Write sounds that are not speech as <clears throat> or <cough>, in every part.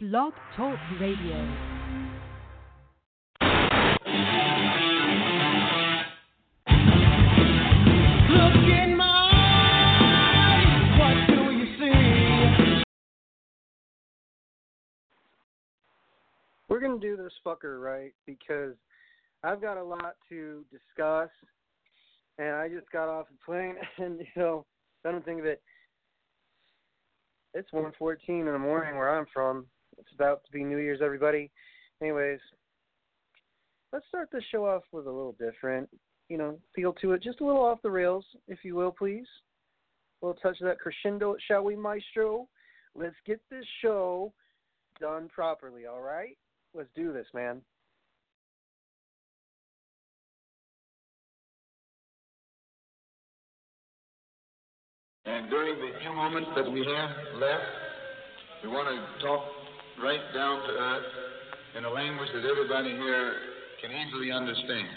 Blog Talk Radio. We're gonna do this fucker right because I've got a lot to discuss, and I just got off the plane, <laughs> and you know, I don't think that. It's 1:14 in the morning where I'm from. It's about to be New Year's, everybody. Anyways, let's start this show off with a little different, you know, feel to it, just a little off the rails, if you will, please. A little touch of that crescendo, shall we, maestro? Let's get this show done properly, all right? Let's do this, man. And during the few moments that we have left, we want to talk right down to earth in a language that everybody here can easily understand.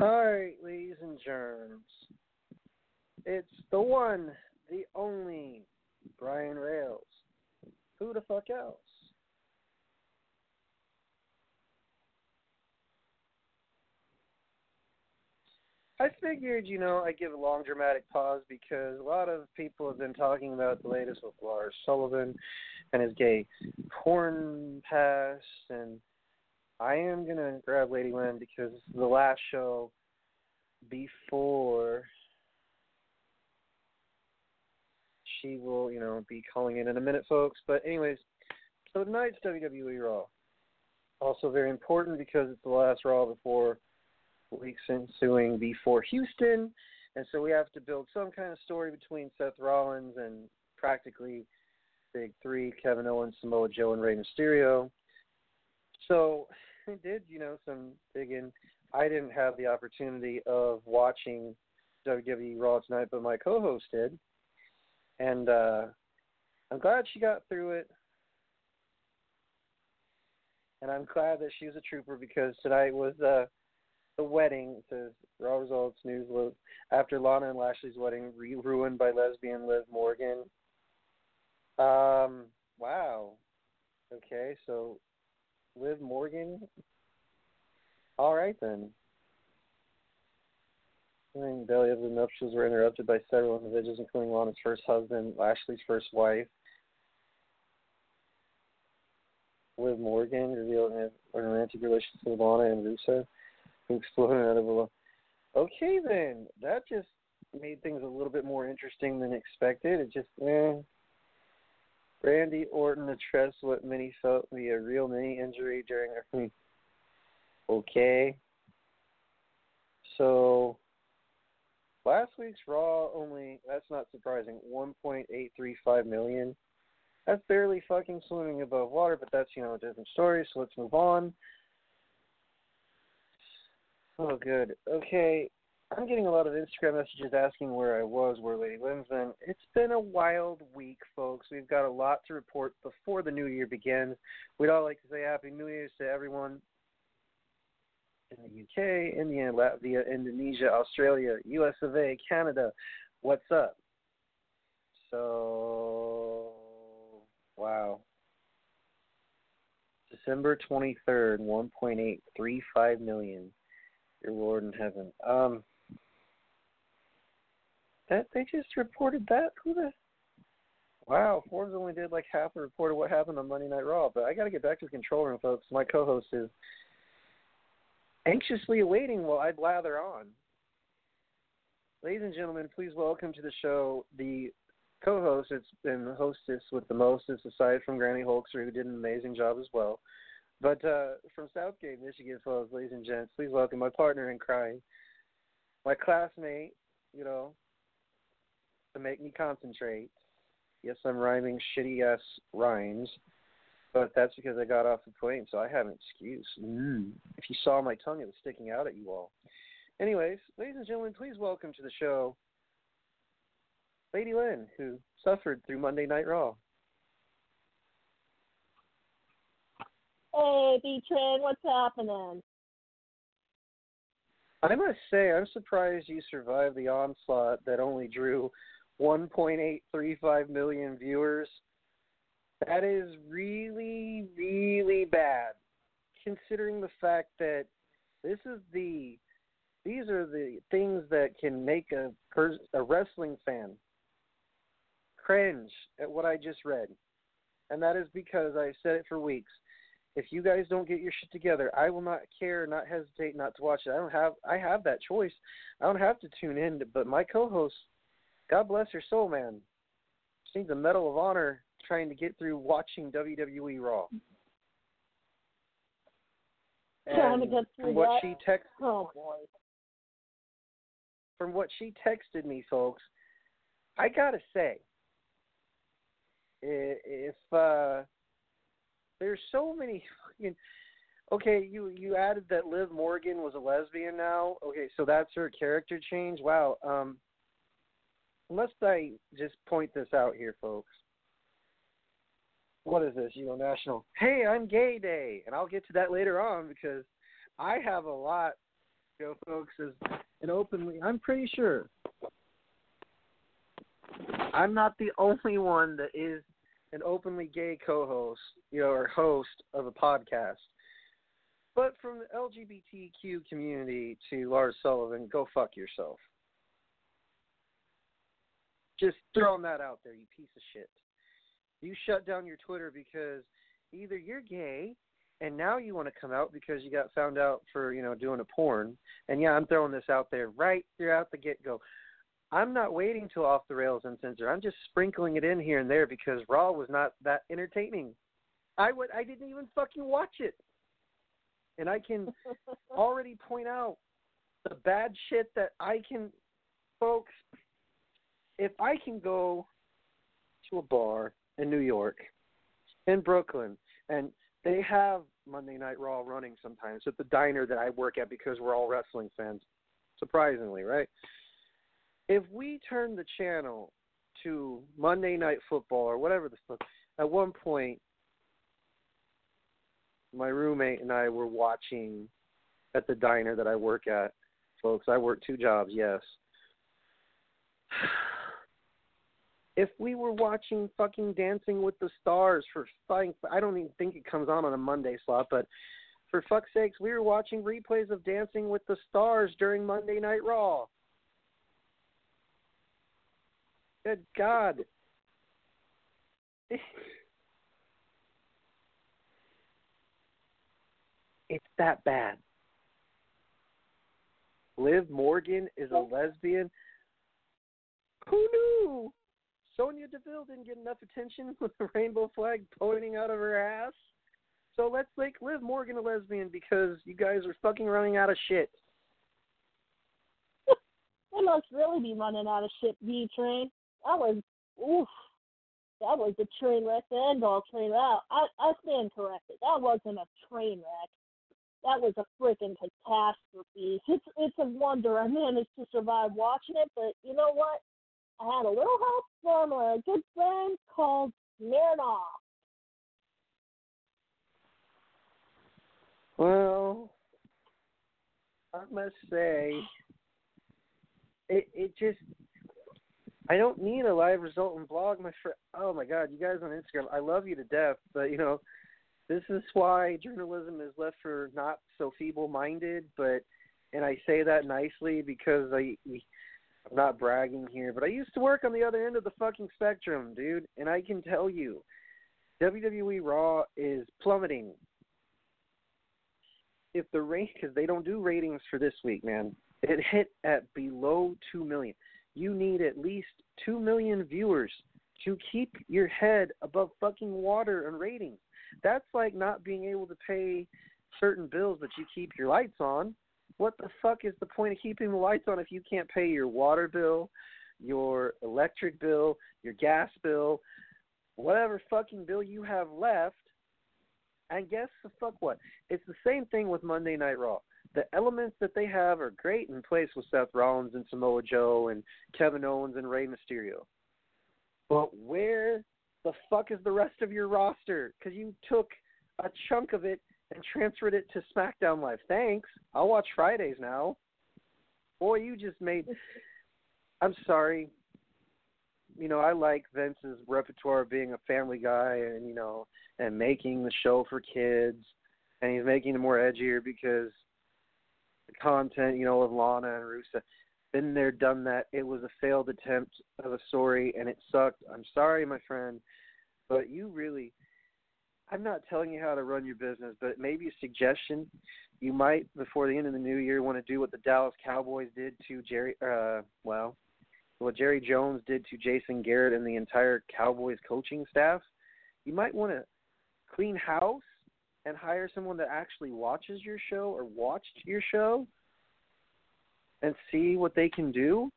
All right, ladies and germs. It's the one, the only Brian Rails. Who the fuck else? I figured, you know, I'd give a long dramatic pause because a lot of people have been talking about the latest with Lars Sullivan and his gay porn past and I am gonna grab Lady Lynn because this is the last show before she will, you know, be calling in in a minute, folks. But anyways, so tonight's WWE Raw. Also very important because it's the last Raw before weeks ensuing before Houston, and so we have to build some kind of story between Seth Rollins and practically Big Three: Kevin Owens, Samoa Joe, and Rey Mysterio. So <laughs> I did, you know, some digging. I didn't have the opportunity of watching WWE Raw tonight, but my co-host did, and uh, I'm glad she got through it. And I'm glad that she was a trooper because tonight was uh, the wedding. It says Raw results news after Lana and Lashley's wedding re- ruined by lesbian Liv Morgan. Um, wow. Okay, so Liv Morgan. All right then. I think Belly of the nuptials were interrupted by several individuals, including Lana's first husband, Lashley's first wife. Liv Morgan revealed a a romantic relationship with Lana and Rusev, who exploded out of a. Okay then, that just made things a little bit more interesting than expected. It just, eh. Randy Orton addressed what many felt to be a real mini injury during a. Okay. So, last week's Raw only, that's not surprising, 1.835 million. That's barely fucking swimming above water, but that's, you know, a different story, so let's move on. Oh, good. Okay, I'm getting a lot of Instagram messages asking where I was, where Lady Lynn's been. It's been a wild week, folks. We've got a lot to report before the new year begins. We'd all like to say Happy New Year's to everyone in the UK, India, Latvia, Indonesia, Australia, US of A, Canada. What's up? So, wow. December 23rd, 1.835 million. Your Lord in heaven. Um, that they just reported that. Who the? Wow, Forbes only did like half the report of what happened on Monday Night Raw. But I got to get back to the control room, folks. My co-host is anxiously awaiting while I blather on. Ladies and gentlemen, please welcome to the show the co-host it's and the hostess with the mostest, aside from Granny Holkster, who did an amazing job as well. But uh, from Southgate, Michigan, folks, ladies and gents, please welcome my partner in crime, my classmate, you know, to make me concentrate. Yes, I'm rhyming shitty ass rhymes, but that's because I got off the plane, so I have an excuse. Mm. If you saw my tongue, it was sticking out at you all. Anyways, ladies and gentlemen, please welcome to the show Lady Lynn, who suffered through Monday Night Raw. Hey, B Train, what's happening? I must say, I'm surprised you survived the onslaught that only drew 1.835 million viewers. That is really, really bad, considering the fact that this is the these are the things that can make a pers- a wrestling fan cringe at what I just read, and that is because I've said it for weeks. If you guys don't get your shit together, I will not care, not hesitate, not to watch it. I don't have I have that choice. I don't have to tune in, but my co-host, God bless her soul, man, needs a Medal of Honor trying to get through watching WWE Raw. Trying to get through from what that? she text Oh boy. from what she texted me, folks, I gotta say, if uh, there's so many fucking okay, you you added that Liv Morgan was a lesbian now. Okay, so that's her character change. Wow. Um, must I just point this out here, folks? What is this? You know, national. Hey, I'm Gay Day, and I'll get to that later on because I have a lot, you know, folks. As and openly, I'm pretty sure I'm not the only one that is an openly gay co-host, you know, or host of a podcast. But from the LGBTQ community to Lars Sullivan, go fuck yourself. Just throwing that out there, you piece of shit. You shut down your Twitter because either you're gay and now you want to come out because you got found out for, you know, doing a porn. And yeah, I'm throwing this out there right throughout the get go. I'm not waiting till off the rails uncensored. I'm just sprinkling it in here and there because Raw was not that entertaining. I would I didn't even fucking watch it. And I can <laughs> already point out the bad shit that I can folks if I can go to a bar in New York, in Brooklyn, and they have Monday Night Raw running sometimes at the diner that I work at because we're all wrestling fans, surprisingly, right? If we turn the channel to Monday Night Football or whatever the fuck, at one point, my roommate and I were watching at the diner that I work at. Folks, I work two jobs, yes. If we were watching fucking Dancing with the Stars for fucking, I don't even think it comes on on a Monday slot, but for fuck's sakes, we were watching replays of Dancing with the Stars during Monday Night Raw. Good God. <laughs> It's that bad. Liv Morgan is a lesbian. Who knew? Sonya Deville didn't get enough attention <laughs> with the rainbow flag pointing out of her ass. So let's make Liv Morgan a lesbian because you guys are fucking running out of shit. <laughs> They must really be running out of shit, B train. That was oof. That was a train wreck, the end all train wreck. I I stand corrected. That wasn't a train wreck. That was a freaking catastrophe. It's it's a wonder I managed to survive watching it, but you know what? I had a little help from a good friend called Smirnoff. Well, I must say, it it just I don't need a live result and blog. My friend. oh my god, you guys on Instagram, I love you to death, but you know, this is why journalism is left for not so feeble-minded. But and I say that nicely because I I'm not bragging here, but I used to work on the other end of the fucking spectrum, dude, and I can tell you, WWE Raw is plummeting if the rate because they don't do ratings for this week, man. It hit at below two million. You need at least two million viewers to keep your head above fucking water and ratings. That's like not being able to pay certain bills, but you keep your lights on. What the fuck is the point of keeping the lights on if you can't pay your water bill, your electric bill, your gas bill, whatever fucking bill you have left? And guess the fuck what? It's the same thing with Monday Night Raw. The elements that they have are great in place with Seth Rollins and Samoa Joe and Kevin Owens and Rey Mysterio. But where the fuck is the rest of your roster? Because you took a chunk of it and transferred it to SmackDown Live. Thanks. I'll watch Fridays now. Boy, you just made. I'm sorry. You know, I like Vince's repertoire of being a family guy and, you know, and making the show for kids. And he's making it more edgier because the content, you know, of Lana and Rusev. Been there, done that. It was a failed attempt of a story, and it sucked. I'm sorry, my friend, but you really. I'm not telling you how to run your business, but maybe a suggestion. You might, before the end of the new year, want to do what the Dallas Cowboys did to Jerry. Uh, well, what Jerry Jones did to Jason Garrett and the entire Cowboys coaching staff. You might want to clean house and hire someone that actually watches your show or watched your show and see what they can do.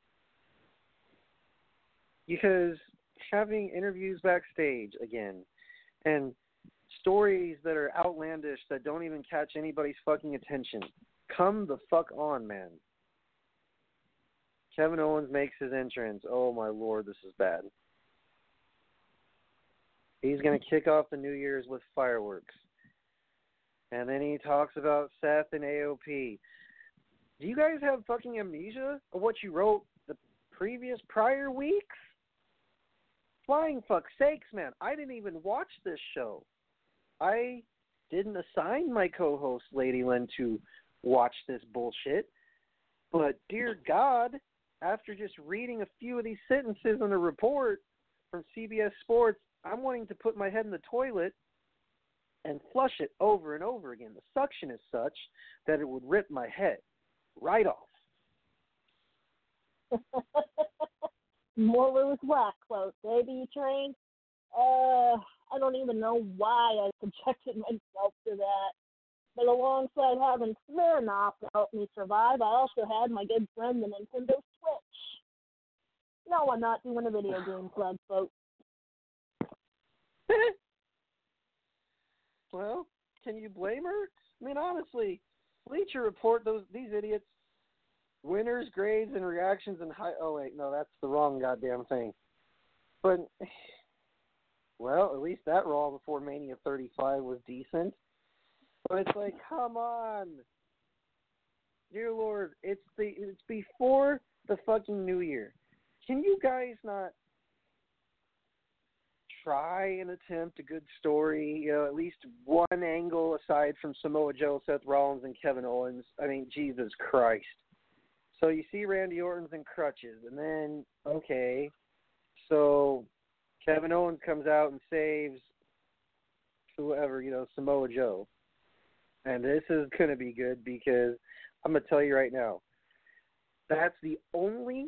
Because having interviews backstage again and stories that are outlandish that don't even catch anybody's fucking attention. Come the fuck on, man. Kevin Owens makes his entrance. Oh my lord, this is bad. He's going to kick off the New Year's with fireworks. And then he talks about Seth and AOP. Do you guys have fucking amnesia of what you wrote the previous prior weeks? Flying fuck sakes, man. I didn't even watch this show. I didn't assign my co host, Lady Lynn, to watch this bullshit. But dear God, after just reading a few of these sentences in a report from CBS Sports, I'm wanting to put my head in the toilet and flush it over and over again. The suction is such that it would rip my head right off. <laughs> More loose wax clothes, baby train. Uh, I don't even know why I subjected myself to that. But alongside having Smirnoff to help me survive, I also had my good friend the Nintendo Switch. No, I'm not doing a video game club, folks. well, can you blame her? I mean, honestly, Bleacher Report those these idiots. Winners, grades, and reactions and high. Oh wait, no, that's the wrong goddamn thing. But well, at least that Raw before Mania 35 was decent. But it's like, come on, dear Lord, it's the it's before the fucking New Year. Can you guys not try and attempt a good story? You know, at least one angle aside from Samoa Joe, Seth Rollins, and Kevin Owens. I mean, Jesus Christ. So you see Randy Orton's in crutches, and then okay, so Kevin Owens comes out and saves whoever, you know, Samoa Joe. And this is going to be good because I'm going to tell you right now, that's the only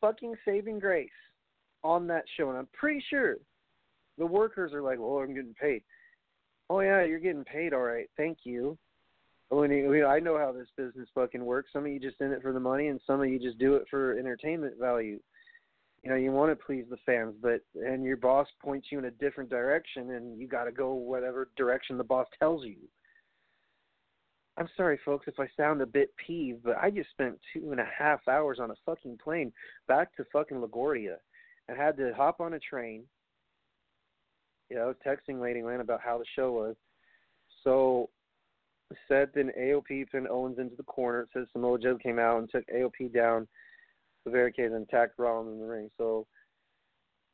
fucking saving grace on that show. And I'm pretty sure the workers are like, well, I'm getting paid. Oh, yeah, you're getting paid, all right. Thank you. I know how this business fucking works. Some of you just in it for the money, and some of you just do it for entertainment value you know you want to please the fans but and your boss points you in a different direction and you got to go whatever direction the boss tells you i'm sorry folks if i sound a bit peeved but i just spent two and a half hours on a fucking plane back to fucking laguardia and had to hop on a train you know texting Lady Lynn about how the show was so Seth and AOP pinned Owens into the corner. It says Samoa Joe came out and took AOP down the barricade and attacked Rollins in the ring. So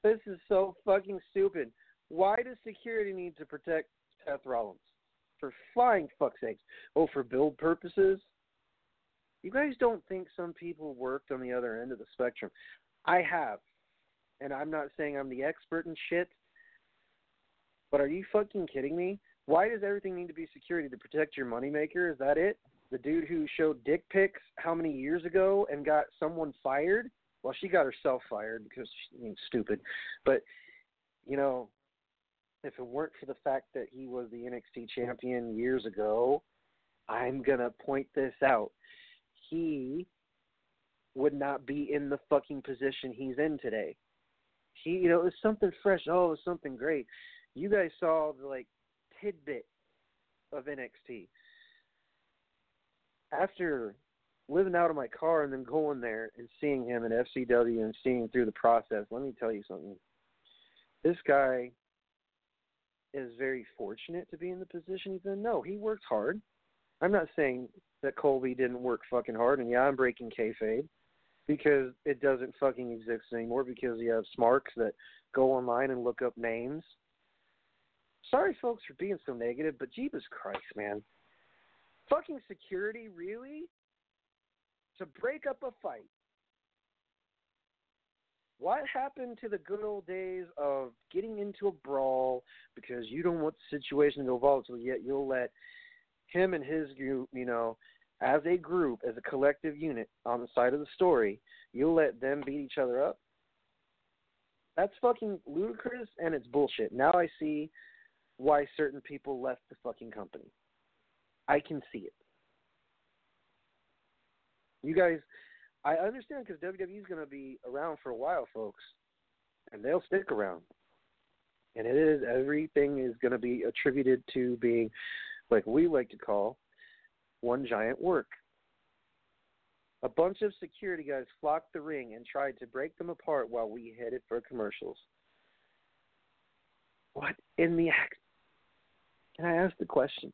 this is so fucking stupid. Why does security need to protect Seth Rollins? For flying fuck's sakes. Oh, for build purposes? You guys don't think some people worked on the other end of the spectrum. I have. And I'm not saying I'm the expert in shit. But are you fucking kidding me? Why does everything need to be security to protect your moneymaker? Is that it? The dude who showed dick pics how many years ago and got someone fired. Well, she got herself fired because she's I mean, stupid. But you know, if it weren't for the fact that he was the NXT champion years ago, I'm gonna point this out. He would not be in the fucking position he's in today. He, you know, it was something fresh. Oh, it was something great. You guys saw the like tidbit of NXT. After living out of my car and then going there and seeing him in FCW and seeing through the process, let me tell you something. This guy is very fortunate to be in the position he's in. No, he worked hard. I'm not saying that Colby didn't work fucking hard, and yeah, I'm breaking kayfabe because it doesn't fucking exist anymore because you have smarks that go online and look up names. Sorry, folks, for being so negative, but Jeebus Christ, man. Fucking security, really? To break up a fight. What happened to the good old days of getting into a brawl because you don't want the situation to go volatile, yet you'll let him and his group, you know, as a group, as a collective unit on the side of the story, you'll let them beat each other up? That's fucking ludicrous and it's bullshit. Now I see why certain people left the fucking company. I can see it. You guys, I understand because WWE is going to be around for a while, folks, and they'll stick around. And it is everything is going to be attributed to being, like we like to call, one giant work. A bunch of security guys flocked the ring and tried to break them apart while we headed for commercials. What in the act? Can I ask the question?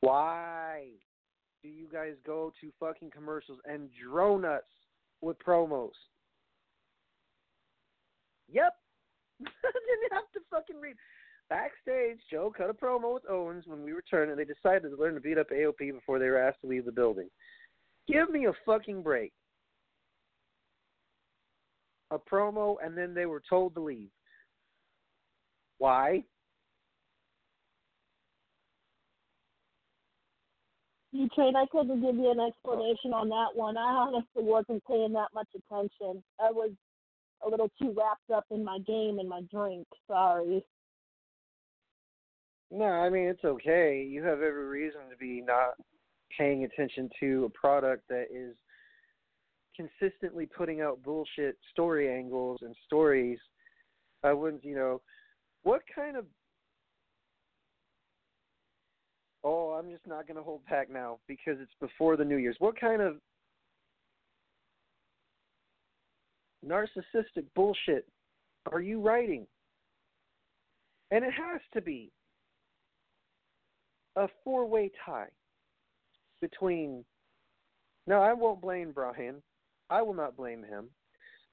Why do you guys go to fucking commercials and drone us with promos? Yep. <laughs> Didn't have to fucking read. Backstage, Joe cut a promo with Owens when we returned, and they decided to learn to beat up AOP before they were asked to leave the building. Give me a fucking break. A promo, and then they were told to leave. Why? You train, I couldn't give you an explanation on that one. I honestly wasn't paying that much attention. I was a little too wrapped up in my game and my drink. Sorry. No, I mean it's okay. You have every reason to be not paying attention to a product that is consistently putting out bullshit story angles and stories. I wouldn't, you know, what kind of Oh, I'm just not going to hold back now because it's before the New Year's. What kind of narcissistic bullshit are you writing? And it has to be a four way tie between. No, I won't blame Brian. I will not blame him.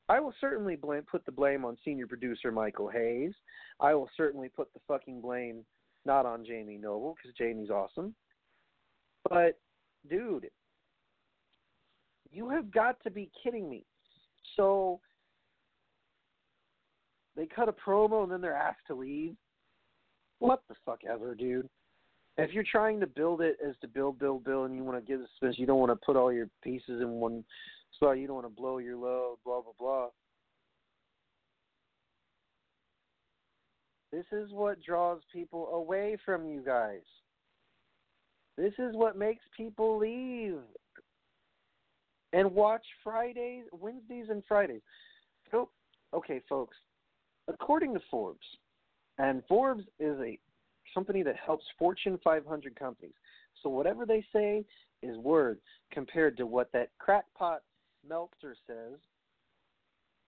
I will certainly blame put the blame on senior producer Michael Hayes. I will certainly put the fucking blame not on Jamie Noble because Jamie's awesome. But dude, you have got to be kidding me. So they cut a promo and then they're asked to leave. What the fuck ever, dude? If you're trying to build it as to build, build, build, and you want to give suspense, you don't want to put all your pieces in one spot. You don't want to blow your load, blah blah blah. This is what draws people away from you guys. This is what makes people leave and watch Fridays, Wednesdays, and Fridays. So, okay, folks. According to Forbes, and Forbes is a company that helps Fortune 500 companies. So whatever they say is word compared to what that crackpot Meltzer says.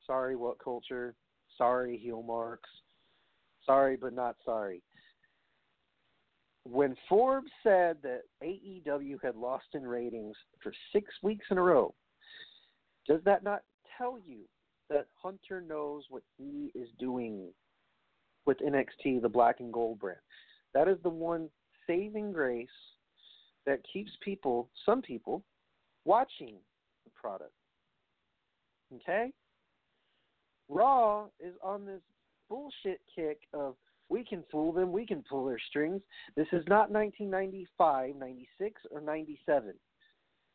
Sorry, WhatCulture? Sorry, heel marks. Sorry, but not sorry. When Forbes said that AEW had lost in ratings for six weeks in a row, does that not tell you that Hunter knows what he is doing with NXT, the black and gold brand? That is the one saving grace that keeps people, some people, watching the product. Okay? Raw is on this bullshit kick of we can fool them, we can pull their strings. This is not 1995, 96, or 97,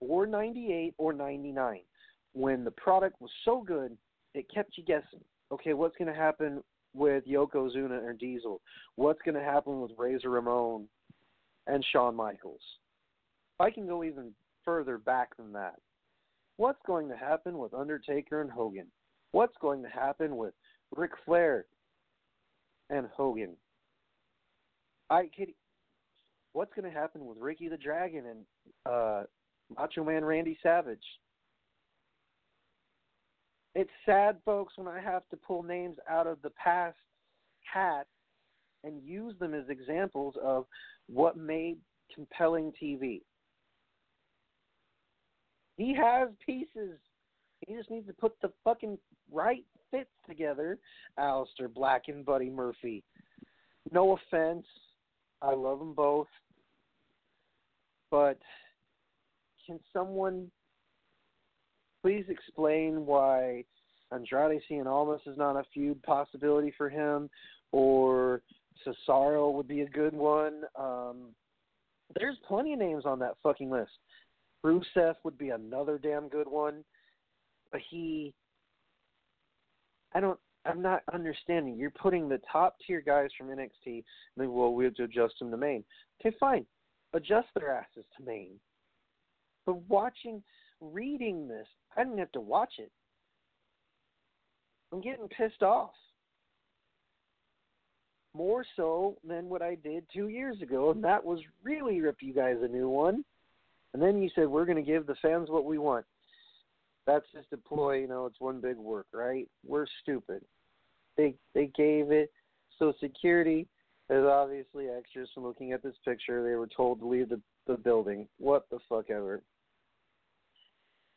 or 98, or 99, when the product was so good it kept you guessing. Okay, what's going to happen with Yoko Yokozuna or Diesel? What's going to happen with Razor Ramon and Shawn Michaels? I can go even further back than that. What's going to happen with Undertaker and Hogan? What's going to happen with Ric Flair and Hogan? I could. What's going to happen with Ricky the Dragon and uh, Macho Man Randy Savage? It's sad, folks, when I have to pull names out of the past hat and use them as examples of what made compelling TV. He has pieces. He just needs to put the fucking right fits together. Aleister Black and Buddy Murphy. No offense. I love them both. But can someone please explain why Andrade Cien Almas is not a feud possibility for him, or Cesaro would be a good one. Um, there's plenty of names on that fucking list. Rusev would be another damn good one, but he, I don't, I'm not understanding. You're putting the top tier guys from NXT, and well, we'll adjust them to main. Okay, fine, adjust their asses to main. But watching, reading this, I didn't have to watch it. I'm getting pissed off. More so than what I did two years ago, and that was really rip you guys a new one. And then you said we're going to give the fans what we want. That's just a ploy, you know. It's one big work, right? We're stupid. They they gave it so security is obviously extras from looking at this picture. They were told to leave the the building. What the fuck ever.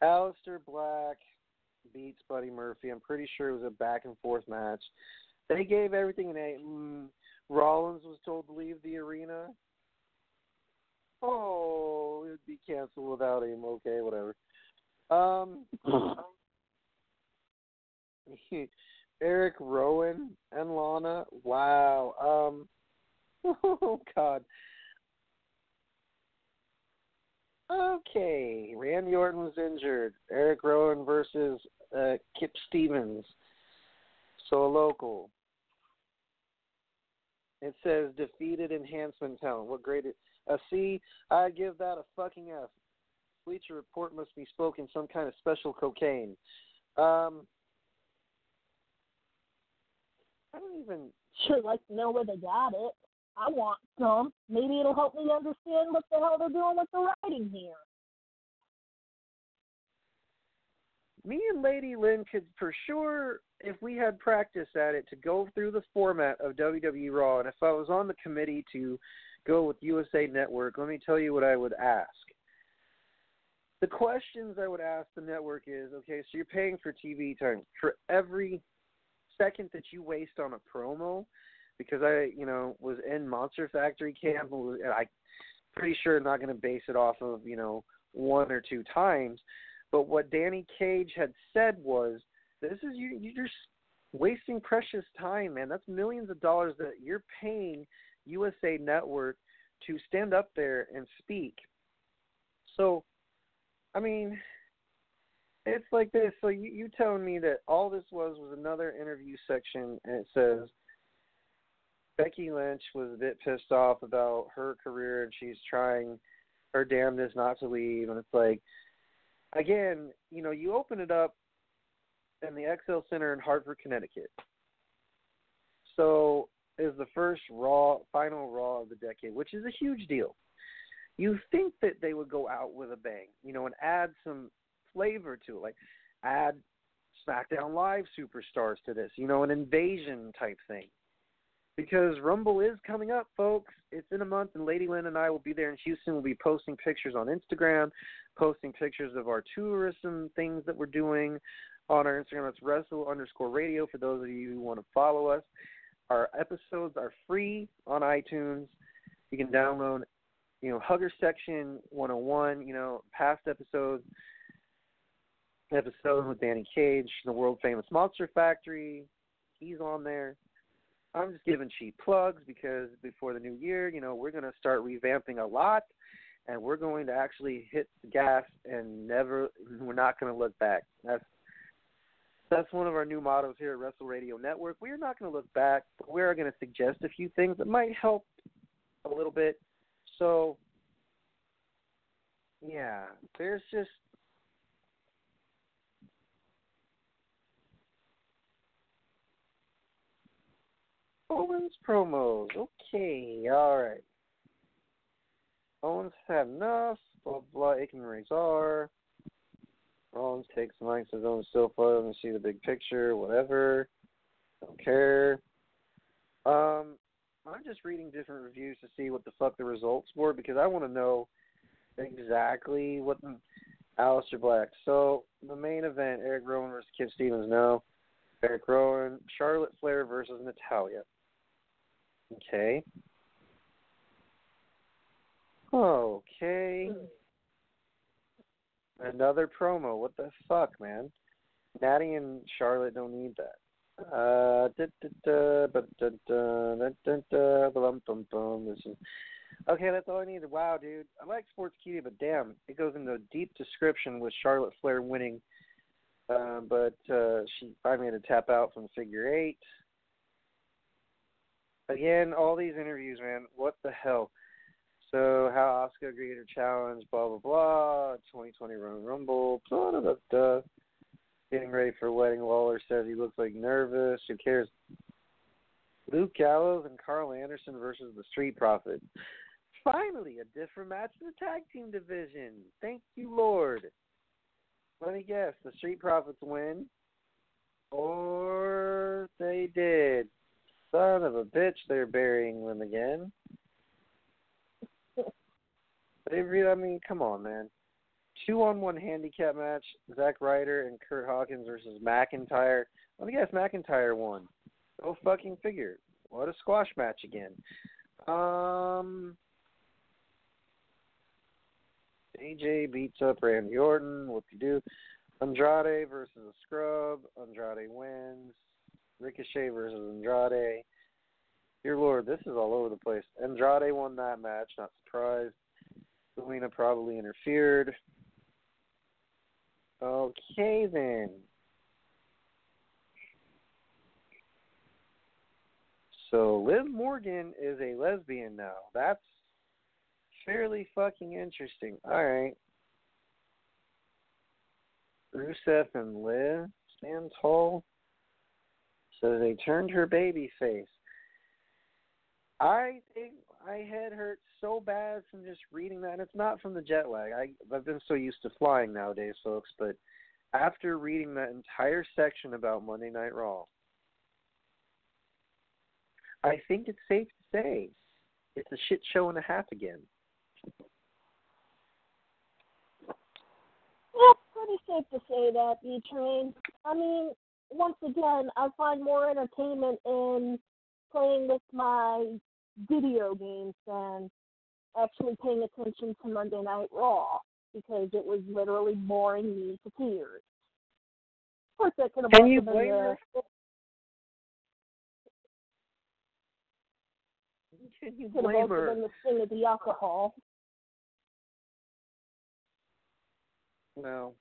Aleister Black beats Buddy Murphy. I'm pretty sure it was a back and forth match. They gave everything an A. Mm, Rollins was told to leave the arena. Oh, it'd be canceled without him. Okay, whatever. Um, <laughs> Eric Rowan and Lana. Wow. Um, <laughs> oh God. Okay, Randy Orton was injured. Eric Rowan versus uh, Kip Stevens. So a local. It says defeated enhancement talent. What grade? It, a C. I give that a fucking F. Bleacher Report must be spoken some kind of special cocaine. Um, I don't even. Sure, like to know where they got it. I want some. Maybe it'll help me understand what the hell they're doing with the writing here. Me and Lady Lynn could for sure, if we had practice at it, to go through the format of WWE Raw. And if I was on the committee to go with USA Network, let me tell you what I would ask. The questions I would ask the network is okay, so you're paying for TV time. For every second that you waste on a promo, because I, you know, was in Monster Factory camp, and I pretty sure I'm not going to base it off of, you know, one or two times. But what Danny Cage had said was, "This is you. You're just wasting precious time, man. That's millions of dollars that you're paying USA Network to stand up there and speak." So, I mean, it's like this. So you, you telling me that all this was was another interview section, and it says Becky Lynch was a bit pissed off about her career and she's trying her damnedest not to leave. And it's like, again, you know, you open it up in the XL Center in Hartford, Connecticut. So is the first Raw, final Raw of the decade, which is a huge deal. You think that they would go out with a bang, you know, and add some flavor to it, like add SmackDown Live superstars to this, you know, an invasion type thing because Rumble is coming up, folks. It's in a month, and Lady Lynn and I will be there in Houston. We'll be posting pictures on Instagram, posting pictures of our tourism things that we're doing on our Instagram. It's Wrestle underscore Radio for those of you who want to follow us. Our episodes are free on iTunes. You can download, you know, Hugger Section 101, you know, past episodes, episode with Danny Cage, the world famous Monster Factory. He's on there I'm just giving cheap plugs because before the new year, you know, we're going to start revamping a lot and we're going to actually hit the gas and never <laughs> we're not going to look back. That's that's one of our new mottos here at Wrestle Radio Network. We are not going to look back, but we are going to suggest a few things that might help a little bit. So yeah, there's just Owens promos. Okay, all right. Owens had enough. Blah blah. Aiken Razor. Rollins takes Owens still fun. Let me see the big picture. Whatever. Don't care. Um, I'm just reading different reviews to see what the fuck the results were because I want to know exactly what the Aleister Black. So the main event: Eric Rowan versus Kip Stevens. No. Eric Rowan. Charlotte Flair versus Natalya. Okay. Okay. Another promo. What the fuck, man? Natty and Charlotte don't need that. Okay. That's all I needed. Wow, dude, I like Sportskeeda, but damn, it goes into a deep description with Charlotte Flair winning, uh, but uh, she finally had to tap out from figure eight. Again, all these interviews, man. What the hell? So, how Asuka agreed to challenge, blah blah blah. 2020 Royal Rumble, blah blah blah. Getting ready for a wedding. Lawler says he looks like nervous. Who cares? Luke Gallows and Karl Anderson versus the Street Profits. Finally, a different match in the tag team division. Thank you, Lord. Let me guess. The Street Profits win, or they did. Son of a bitch, they're burying them again. <laughs> They really, I mean, come on, man. Two on one handicap match, Zack Ryder and Curt Hawkins versus McIntyre. Let me guess, McIntyre won. Go fucking figure. What a squash match again. Um, AJ beats up Randy Orton. What you do? Andrade versus a scrub. Andrade wins. Ricochet versus Andrade. Dear Lord, this is all over the place. Andrade won that match, not surprised. Zelina probably interfered. Okay then. So Liv Morgan is a lesbian now. That's fairly fucking interesting. Alright. Rusev and Liv stand tall. So they turned her baby face. I think my head hurts so bad from just reading that. And it's not from the jet lag. I I've been so used to flying nowadays, folks. But after reading that entire section about Monday Night Raw, I think it's safe to say it's a shit show and a half again. It's pretty safe to say that, B Train. I mean, once again, I find more entertainment in playing with my video games than actually paying attention to Monday Night Raw because it was literally boring me to tears. Of course, that could have Can you been blame the, her? Can you could blame her? been the sting of the alcohol. No.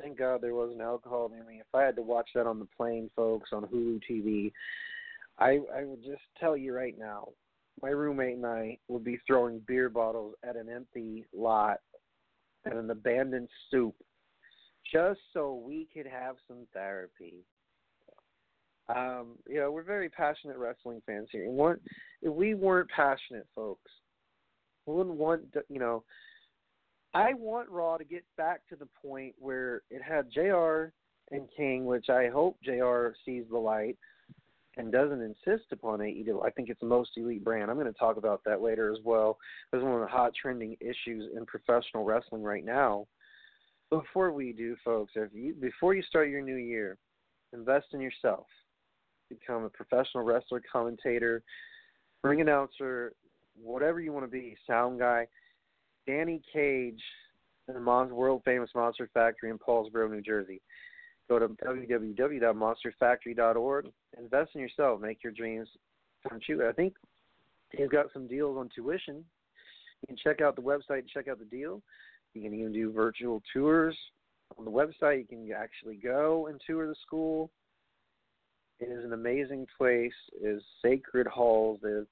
Thank God there wasn't alcohol near me. If I had to watch that on the plane, folks, on Hulu TV, I I would just tell you right now, my roommate and I would be throwing beer bottles at an empty lot and an abandoned stoop just so we could have some therapy. Um, you know, we're very passionate wrestling fans here. And weren't, if we weren't passionate, folks, we wouldn't want, to- you know, I want Raw to get back to the point where it had JR and King, which I hope JR sees the light and doesn't insist upon AEW. I think it's the most elite brand. I'm going to talk about that later as well. That's one of the hot trending issues in professional wrestling right now. Before we do, folks, if you before you start your new year, invest in yourself. Become a professional wrestler, commentator, ring announcer, whatever you want to be, sound guy. Danny Cage in the world famous Monster Factory in Paulsboro, New Jersey. Go to www.monsterfactory.org. Invest in yourself. Make your dreams come true. I think he's got some deals on tuition. You can check out the website and check out the deal. You can even do virtual tours on the website. You can actually go and tour the school. It is an amazing place. It is sacred halls. It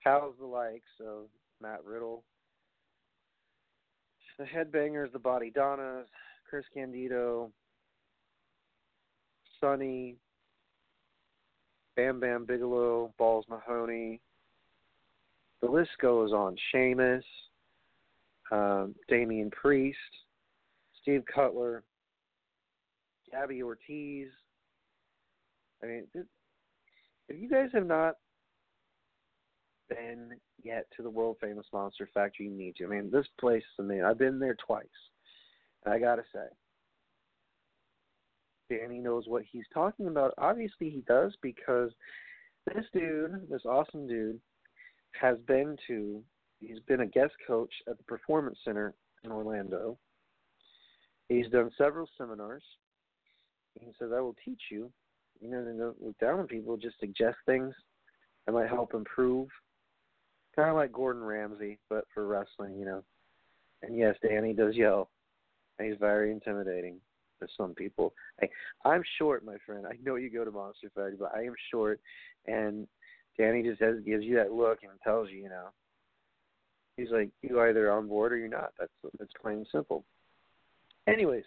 house the likes of Matt Riddle, the headbangers, the Bodydonnas, Chris Candido, Sonny, Bam Bam Bigelow, Balls Mahoney. The list goes on. Sheamus, um, Damian Priest, Steve Cutler, Gabby Ortiz. I mean, if you guys have not been yet to the world famous Monster Factory, you need to. I mean, this place is amazing. I've been there twice. And I gotta say, Danny knows what he's talking about. Obviously, he does because this dude, this awesome dude, has been to, he's been a guest coach at the Performance Center in Orlando. He's done several seminars. He says, I will teach you. You know, to look down on people, just suggest things that might help improve. Kind of like Gordon Ramsay, but for wrestling, you know. And yes, Danny does yell. And he's very intimidating to some people. I, I'm short, my friend. I know you go to Monster Factory, but I am short, and Danny just has gives you that look and tells you, you know, he's like, you either on board or you're not. That's that's plain and simple. Anyways,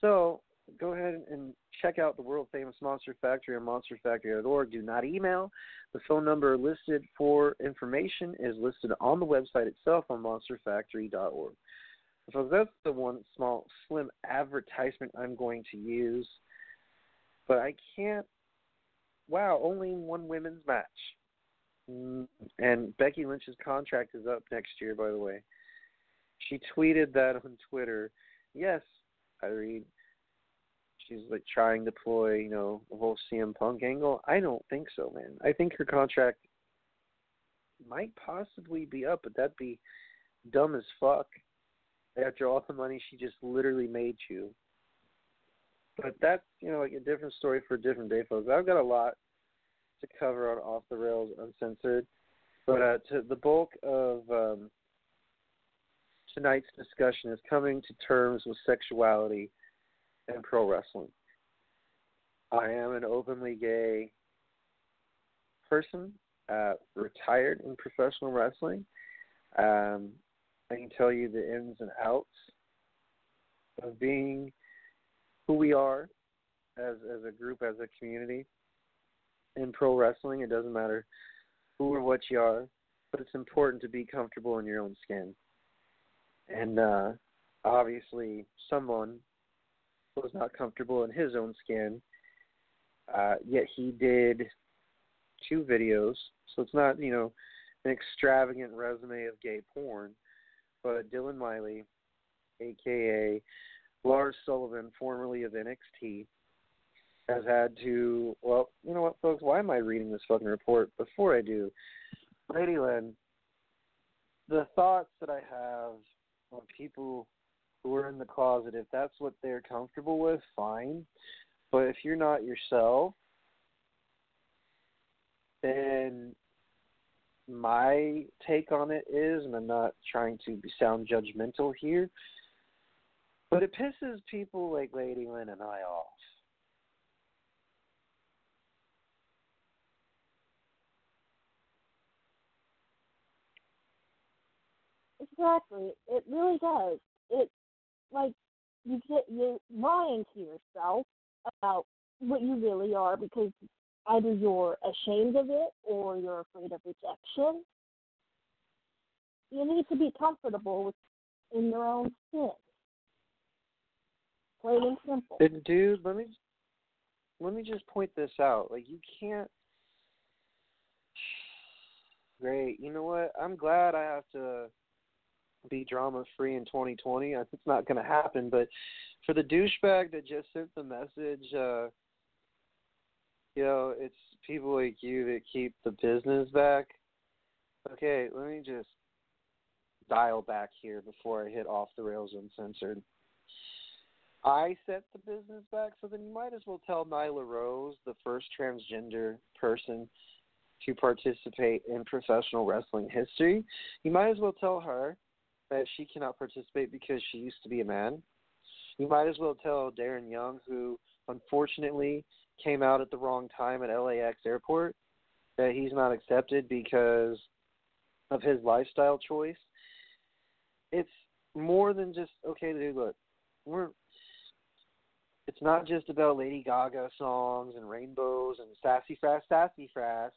so go ahead and check out the world famous Monster Factory on monsterfactory.org. Do not email. The phone number listed for information is listed on the website itself on monsterfactory.org. So that's the one small, slim advertisement I'm going to use. But I can't. Wow, only one women's match. Mm, and Becky Lynch's contract is up next year, by the way. She tweeted that on Twitter. Yes, I read. She's like trying to ploy, you know, the whole CM Punk angle. I don't think so, man. I think her contract might possibly be up, but that'd be dumb as fuck after all the money she just literally made you. But that's you know like a different story for a different day, folks. I've got a lot to cover on off the rails uncensored, but uh, to the bulk of um, tonight's discussion is coming to terms with sexuality and pro wrestling. I am an openly gay person, uh, retired in professional wrestling. Um, I can tell you the ins and outs of being who we are as as a group, as a community in pro wrestling. It doesn't matter who or what you are, but it's important to be comfortable in your own skin. And uh, obviously, someone was not comfortable in his own skin. Uh, yet he did two videos, so it's not you know an extravagant resume of gay porn but Dylan Miley, aka Lars Sullivan, formerly of NXT, has had to. Well, you know what, folks? Why am I reading this fucking report? Before I do, Lady Lynn, the thoughts that I have on people who are in the closet, if that's what they're comfortable with, fine. But if you're not yourself, then my take on it is, and I'm not trying to sound judgmental here, but it pisses people like Lady Lynn and I off. Exactly. It really does. It like you get you're lying to yourself about what you really are because either you're ashamed of it or you're afraid of rejection. You need to be comfortable in your own skin. Plain and simple. And dude, let me let me just point this out. Like you can't. Great. You know what? I'm glad I have to be drama free in 2020. It's not going to happen, but for the douchebag that just sent the message, uh, you know, it's people like you that keep the business back. Okay, let me just dial back here before I hit off the rails uncensored. I set the business back, so then you might as well tell Nyla Rose, the first transgender person to participate in professional wrestling history, you might as well tell her that she cannot participate because she used to be a man. You might as well tell Darren Young, who unfortunately came out at the wrong time at LAX airport that he's not accepted because of his lifestyle choice. it's more than just okay, dude. Look, we're it's not just about Lady Gaga songs and rainbows and sassy frass, sassy frass.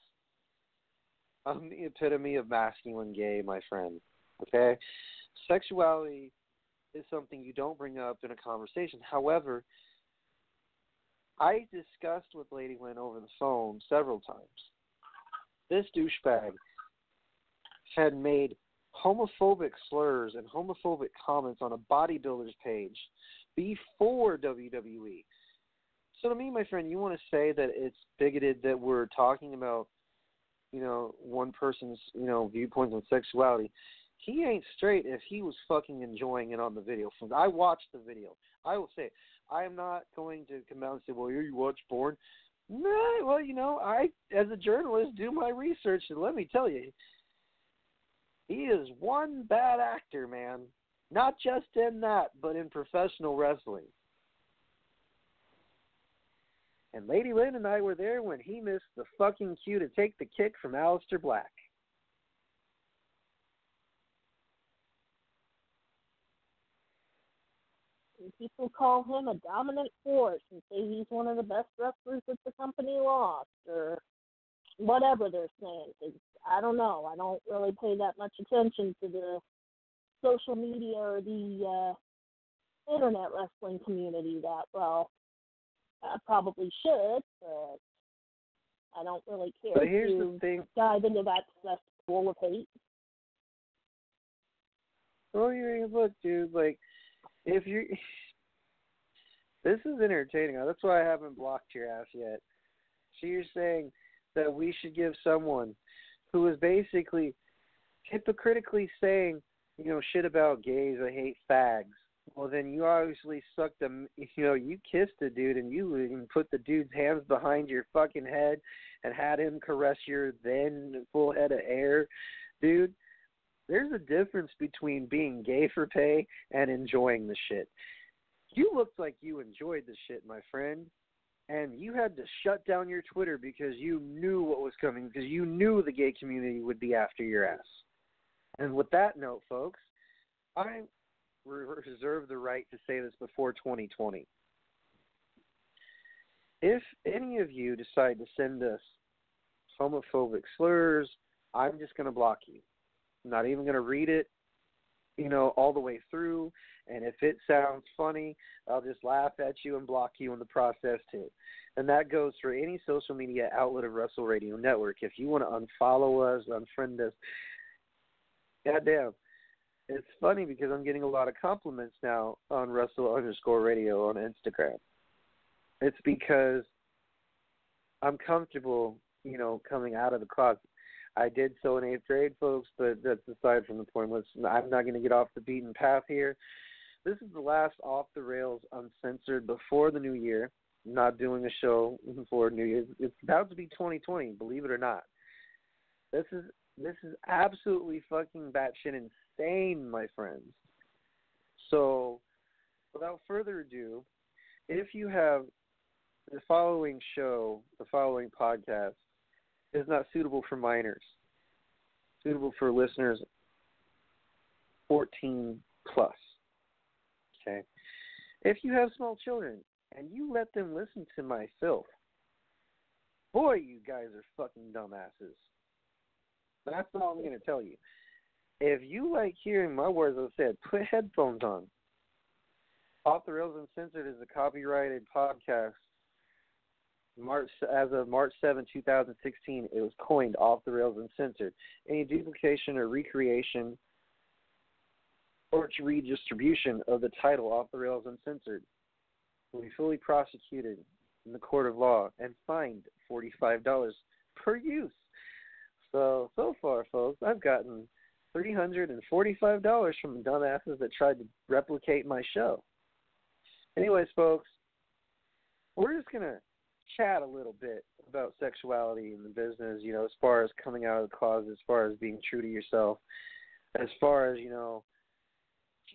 I'm the epitome of masculine gay, my friend. Okay, sexuality is something you don't bring up in a conversation. However, I discussed with Lady Lynn over the phone several times. This douchebag had made homophobic slurs and homophobic comments on a bodybuilder's page before WWE. So to me, my friend, you want to say that it's bigoted that we're talking about, you know, one person's, you know, viewpoints on sexuality. He ain't straight if he was fucking enjoying it on the video. I watched the video. I will say, I am not going to come out and say, "Well, you watch porn." No, well, you know, I as a journalist do my research, and let me tell you, he is one bad actor, man. Not just in that, but in professional wrestling. And Lady Lynn and I were there when he missed the fucking cue to take the kick from Aleister Black. People call him a dominant force and say he's one of the best wrestlers that the company lost, or whatever they're saying. Cause I don't know. I don't really pay that much attention to the social media or the uh, internet wrestling community that well. I probably should, but I don't really care but here's to the thing. dive into that cesspool of hate. Well, you look, dude. Like, if you, this is entertaining. That's why I haven't blocked your ass yet. So you're saying that we should give someone who is basically hypocritically saying, you know, shit about gays. I hate fags. Well, then you obviously sucked them. <laughs> You know, you kissed a dude and you even put the dude's hands behind your fucking head and had him caress your then full head of hair, dude. There's a difference between being gay for pay and enjoying the shit. You looked like you enjoyed the shit, my friend and you had to shut down your Twitter because you knew what was coming, because you knew the gay community would be after your ass. And with that note, folks, I reserve the right to say this before 2020. If any of you decide to send us homophobic slurs, I'm just going to block you. I'm not even going to read it, you know, all the way through. And if it sounds funny, I'll just laugh at you and block you in the process too. And that goes for any social media outlet of Russell Radio Network. If you want to unfollow us, unfriend us, goddamn. It's funny because I'm getting a lot of compliments now on Russell underscore radio on Instagram. It's because I'm comfortable, you know, coming out of the closet. I did so in eighth grade, folks, but that's aside from the point. I'm not going to get off the beaten path here. This is the last off the rails uncensored before the new year. I'm not doing a show before New Year's. It's about to be 2020, believe it or not. This is this is absolutely fucking batshit insane, my friends. So, without further ado, if you have the following show, the following podcast is not suitable for minors, suitable for listeners 14 plus. Okay. If you have small children and you let them listen to my filth, boy, you guys are fucking dumbasses. That's all I'm going to tell you. If you like hearing my words, I said, put headphones on. Off the Rails Uncensored is a copyrighted podcast. March as of March 7, 2016, it was coined Off the Rails Uncensored. Any duplication or recreation or redistribution of the title Off the Rails Uncensored will be fully prosecuted in the court of law and fined $45 per use. So, so far, folks, I've gotten $345 from dumbasses that tried to replicate my show. Anyways, folks, we're just going to chat a little bit about sexuality in the business, you know, as far as coming out of the closet, as far as being true to yourself, as far as, you know,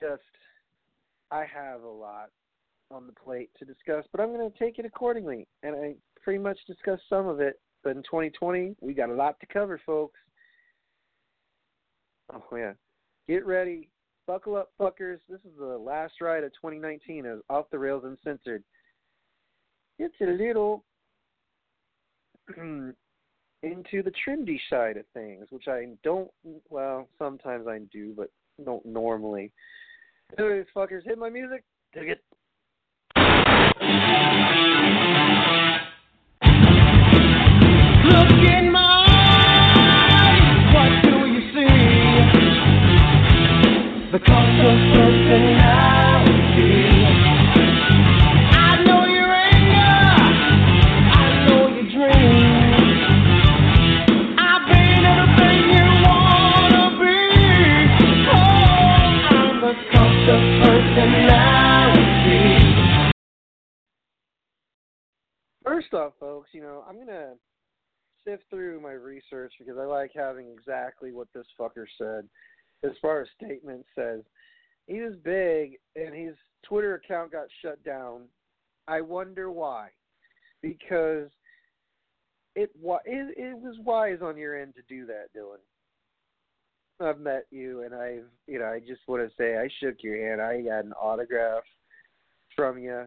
just I have a lot on the plate to discuss, but I'm going to take it accordingly. And I pretty much discussed some of it, but in 2020, we got a lot to cover, folks. Oh, yeah. Get ready buckle up, fuckers. This is the last ride of 2019 of Off the Rails Uncensored. It's a little <clears throat> into the trendy side of things, which I don't. Well, sometimes I do, but don't normally. Anyways, fuckers, hit my music. Dig it. Off, folks, you know, I'm gonna sift through my research because I like having exactly what this fucker said. As far as statement says, he was big and his Twitter account got shut down. I wonder why. Because it it, it was wise on your end to do that, Dylan. I've met you and I've you know I just want to say I shook your hand. I got an autograph from you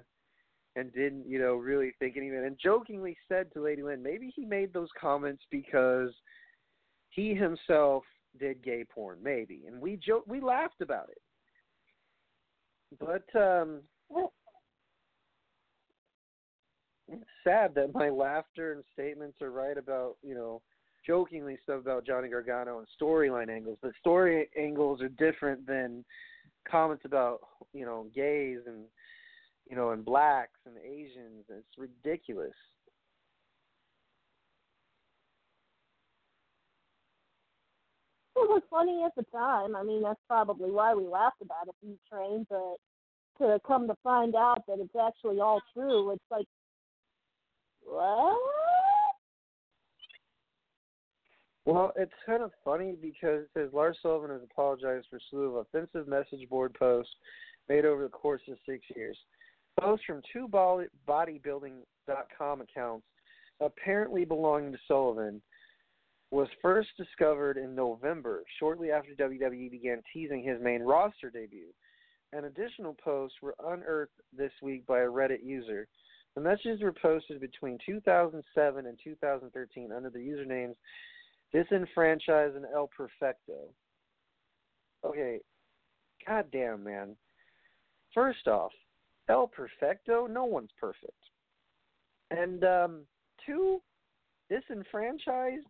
and didn't, you know, really think anything. And jokingly said to Lady Lynn, maybe he made those comments because he himself did gay porn, maybe, and we joke, we laughed about it. But um, it's sad that my laughter and statements are right about, you know, jokingly stuff about Johnny Gargano and storyline angles, but story angles are different than comments about, you know, gays and you know, and blacks and Asians. It's ridiculous. It was funny at the time. I mean, that's probably why we laughed about it, you train, but to come to find out that it's actually all true, it's like, what? Well, it's kind of funny because it says Lars Sullivan has apologized for a slew of offensive message board posts made over the course of six years. Posts from two bodybuilding.com accounts apparently belonging to Sullivan was first discovered in November, shortly after WWE began teasing his main roster debut. And additional posts were unearthed this week by a Reddit user. The messages were posted between 2007 and 2013 under the usernames Disenfranchised and El Perfecto. Okay, goddamn, man. First off, El Perfecto, no one's perfect. And um, two, disenfranchised.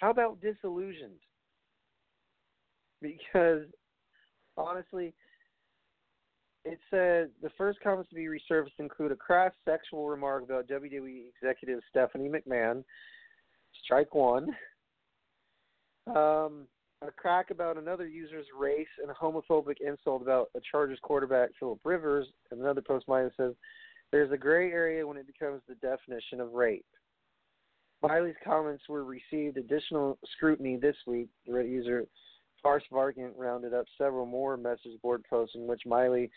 How about disillusioned? Because honestly, it said the first comments to be resurfaced include a crass sexual remark about WWE executive Stephanie McMahon. Strike one. Um, a crack about another user's race and a homophobic insult about a Chargers quarterback, Philip Rivers. And another post Miley says, There's a gray area when it becomes the definition of rape. Miley's comments were received additional scrutiny this week. The Reddit user Farce Vargant rounded up several more message board posts in which Miley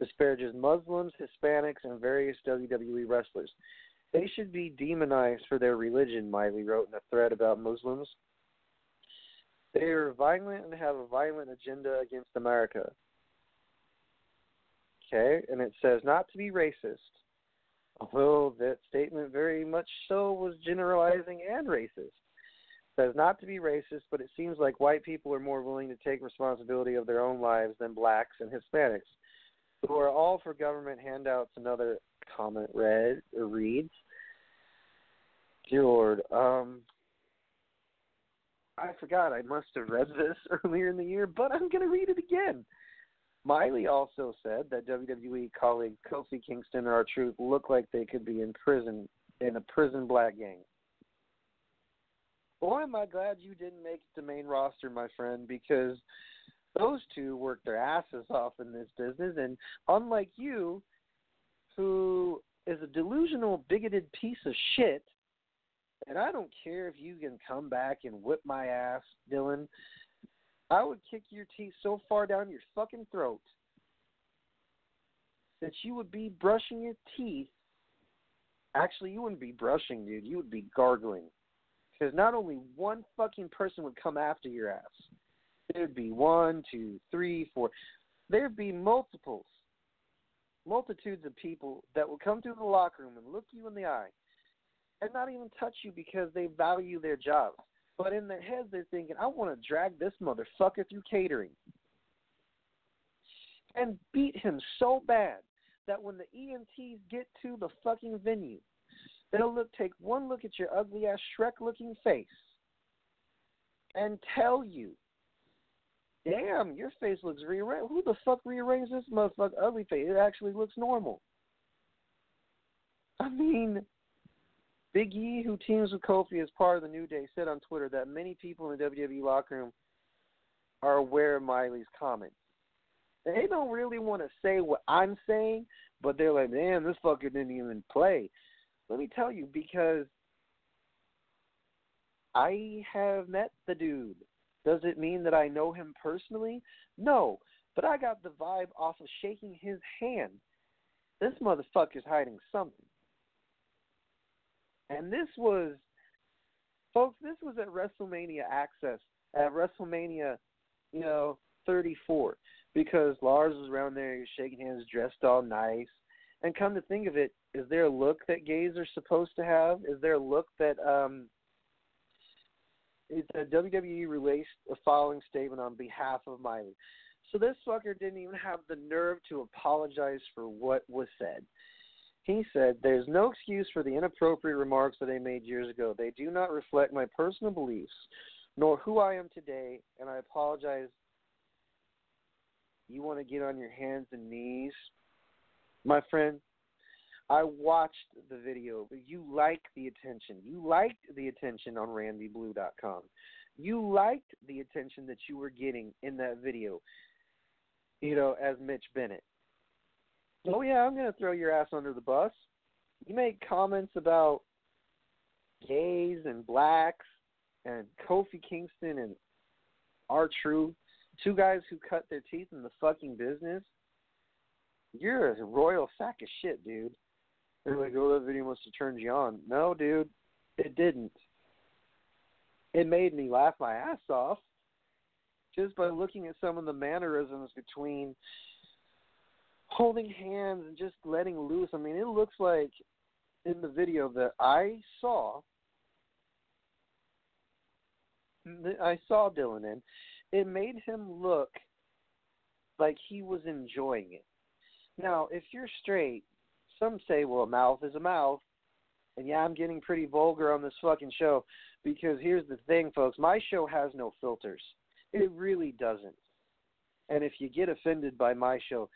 disparages Muslims, Hispanics, and various WWE wrestlers. They should be demonized for their religion, Miley wrote in a thread about Muslims. They are violent and have a violent agenda against America. Okay, and it says not to be racist. Although that statement very much so was generalizing and racist. It says not to be racist, but it seems like white people are more willing to take responsibility of their own lives than blacks and Hispanics, who are all for government handouts. Another comment read or reads. Dear Lord, um, I forgot I must have read this <laughs> earlier in the year, but I'm going to read it again. Miley also said that WWE colleague Kofi Kingston and R Truth look like they could be in prison in a prison black gang. Boy, am I glad you didn't make it to main roster, my friend, because those two work their asses off in this business, and unlike you, who is a delusional, bigoted piece of shit, and I don't care if you can come back and whip my ass, Dylan. I would kick your teeth so far down your fucking throat that you would be brushing your teeth. Actually, you wouldn't be brushing, dude. You would be gargling. Because not only one fucking person would come after your ass, There'd be one, two, three, four. There'd be multiples, multitudes of people that would come through the locker room and look you in the eye and not even touch you because they value their jobs. But in their heads, they're thinking, I want to drag this motherfucker through catering and beat him so bad that when the EMTs get to the fucking venue, they'll look take one look at your ugly ass Shrek looking face and tell you, Damn, your face looks rearranged. Who the fuck rearranged this motherfucker ugly face? It actually looks normal. I mean, Big E, who teams with Kofi as part of the New Day, said on Twitter that many people in the WWE locker room are aware of Miley's comments. They don't really want to say what I'm saying, but they're like, man, this fucker didn't even play. Let me tell you, because I have met the dude. Does it mean that I know him personally? No, but I got the vibe off of shaking his hand. This motherfucker's hiding something. And this was, folks, this was at WrestleMania Access, at WrestleMania, you know, 34, because Lars was around there, shaking hands, dressed all nice. And come to think of it, is there a look that gays are supposed to have? Is there a look that um the WWE released a following statement on behalf of Miley. So this fucker didn't even have the nerve to apologize for what was said. He said, There's no excuse for the inappropriate remarks that I made years ago. They do not reflect my personal beliefs, nor who I am today, and I apologize. You want to get on your hands and knees? My friend, I watched the video, you liked the attention. You liked the attention on randyblue.com. You liked the attention that you were getting in that video, you know, as Mitch Bennett. Oh, yeah, I'm to throw your ass under the bus. You made comments about gays and blacks and Kofi Kingston and R Truth, two guys who cut their teeth in the fucking business. You're a royal sack of shit, dude. They're like, oh, that video must have turned you on. No, dude, it didn't. It made me laugh my ass off just by looking at some of the mannerisms between holding hands and just letting loose. I mean, it looks like in the video that I saw, that I saw Dylan in, it made him look like he was enjoying it. Now, if you're straight, some say, well, a mouth is a mouth. And yeah, I'm getting pretty vulgar on this fucking show because here's the thing, folks. My show has no filters. It really doesn't. And if you get offended by my show,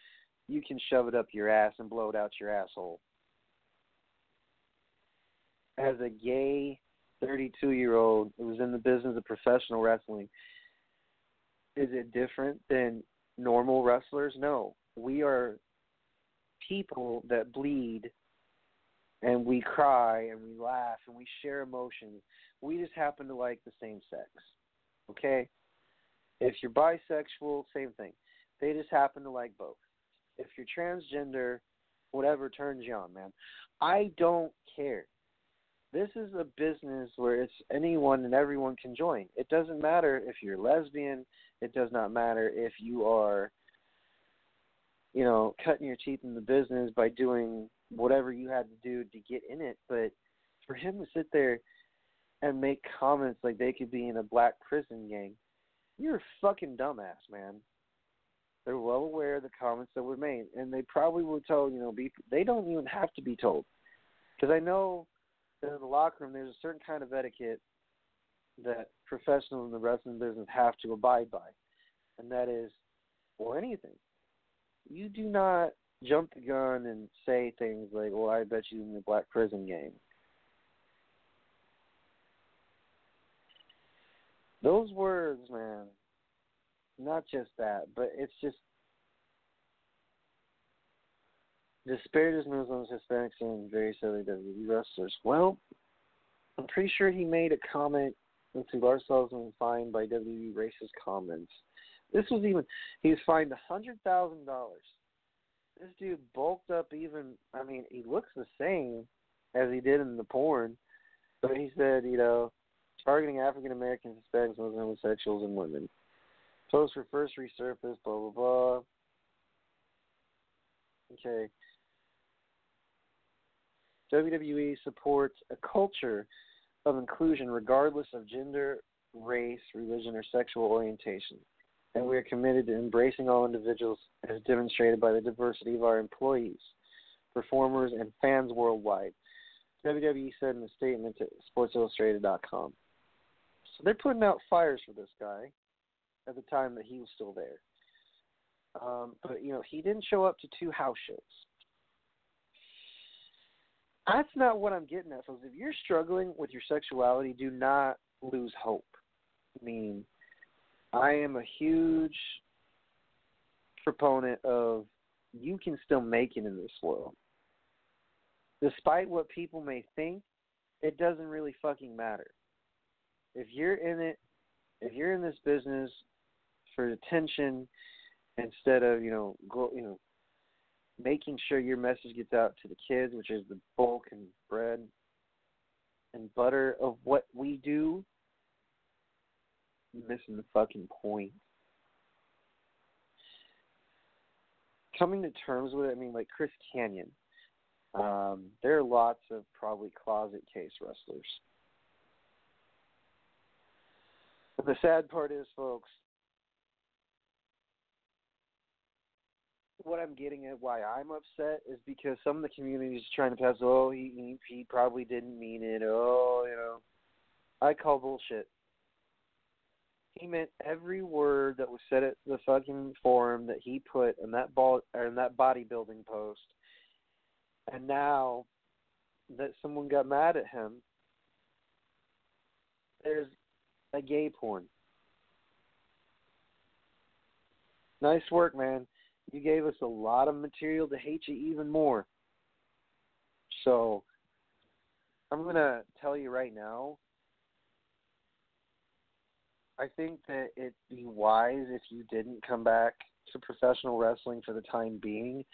you can shove it up your ass and blow it out your asshole. As a gay 32 year old who was in the business of professional wrestling, is it different than normal wrestlers? No. We are people that bleed and we cry and we laugh and we share emotions. We just happen to like the same sex. Okay? If you're bisexual, same thing. They just happen to like both. If you're transgender, whatever turns you on, man. I don't care. This is a business where it's anyone and everyone can join. It doesn't matter if you're lesbian. It does not matter if you are you know, cutting your teeth in the business by doing whatever you had to do to get in it. But for him to sit there and make comments like they could be in a black prison gang, you're a fucking dumbass, man. They're well aware of the comments that were made, and they probably were told, you know, be they don't even have to be told, because I know that in the locker room there's a certain kind of etiquette that professionals in the wrestling business have to abide by, and that is, or anything, you do not jump the gun and say things like, "Well, I bet you in the black prison game." Those words, man. Not just that, but it's just disparages Muslims, Hispanics, and various other WWE wrestlers. Well, I'm pretty sure he made a comment. See, Lars Sullivan fined by WWE racist comments. This was even he was fined a hundred thousand dollars. This dude bulked up even I mean, he looks the same as he did in the porn. But he said, you know, targeting African Americans, Hispanics, Muslims, homosexuals and women. Post for first resurface, blah blah blah. Okay. WWE supports a culture of inclusion regardless of gender, race, religion, or sexual orientation. And we are committed to embracing all individuals as demonstrated by the diversity of our employees, performers, and fans worldwide. WWE said in a statement to SportsIllustrated.com. So they're putting out fires for this guy at the time that he was still there. Um, but, you know, he didn't show up to two house shows that's not what I'm getting at, folks. If you're struggling with your sexuality, do not lose hope. I mean, I am a huge proponent of you can still make it in this world. Despite what people may think, it doesn't really fucking matter. If you're in it, if you're in this business for attention instead of, you know, go, you know, making sure your message gets out to the kids, which is the bulk and bread and butter of what we do, missing the fucking point. Coming to terms with it, I mean, like Chris Kanyon. um, there are lots of probably closet case wrestlers. But the sad part is, folks, what I'm getting at why I'm upset is because some of the community is trying to pass, oh, he, he probably didn't mean it. Oh, you know, I call bullshit. He meant every word that was said at the fucking forum that he put in that ball or in that bodybuilding post. And now that someone got mad at him, there's a gay porn. Nice work, man you gave us a lot of material to hate you even more. So I'm going to tell you right now I think that it'd be wise if you didn't come back to professional wrestling for the time being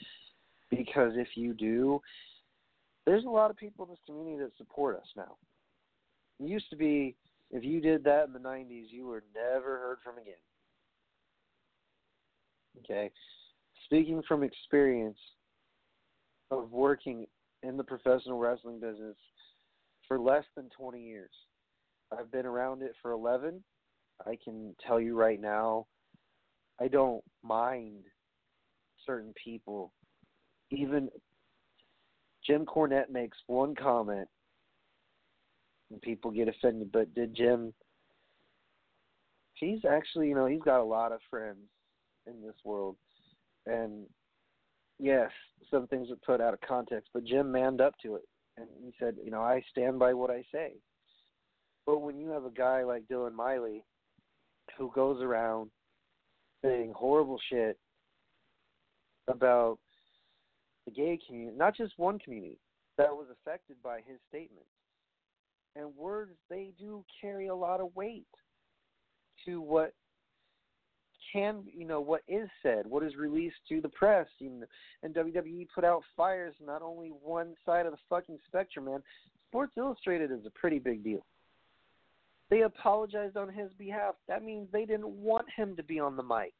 because if you do, there's a lot of people in this community that support us now. It used to be if you did that in the 90s, you were never heard from again. Okay speaking from experience of working in the professional wrestling business for less than 20 years. I've been around it for 11. I can tell you right now, I don't mind certain people. Even Jim Cornette makes one comment and people get offended, but did Jim he's actually, you know, he's got a lot of friends in this world and yes, some things were put out of context, but Jim manned up to it, and he said, you know, I stand by what I say. But when you have a guy like Dylan Miley, who goes around saying horrible shit about the gay community, not just one community that was affected by his statements. And words, they do carry a lot of weight to what can you know what is said, what is released to the press, and, and WWE put out fires not only one side of the fucking spectrum, man. Sports Illustrated is a pretty big deal. They apologized on his behalf. That means they didn't want him to be on the mic.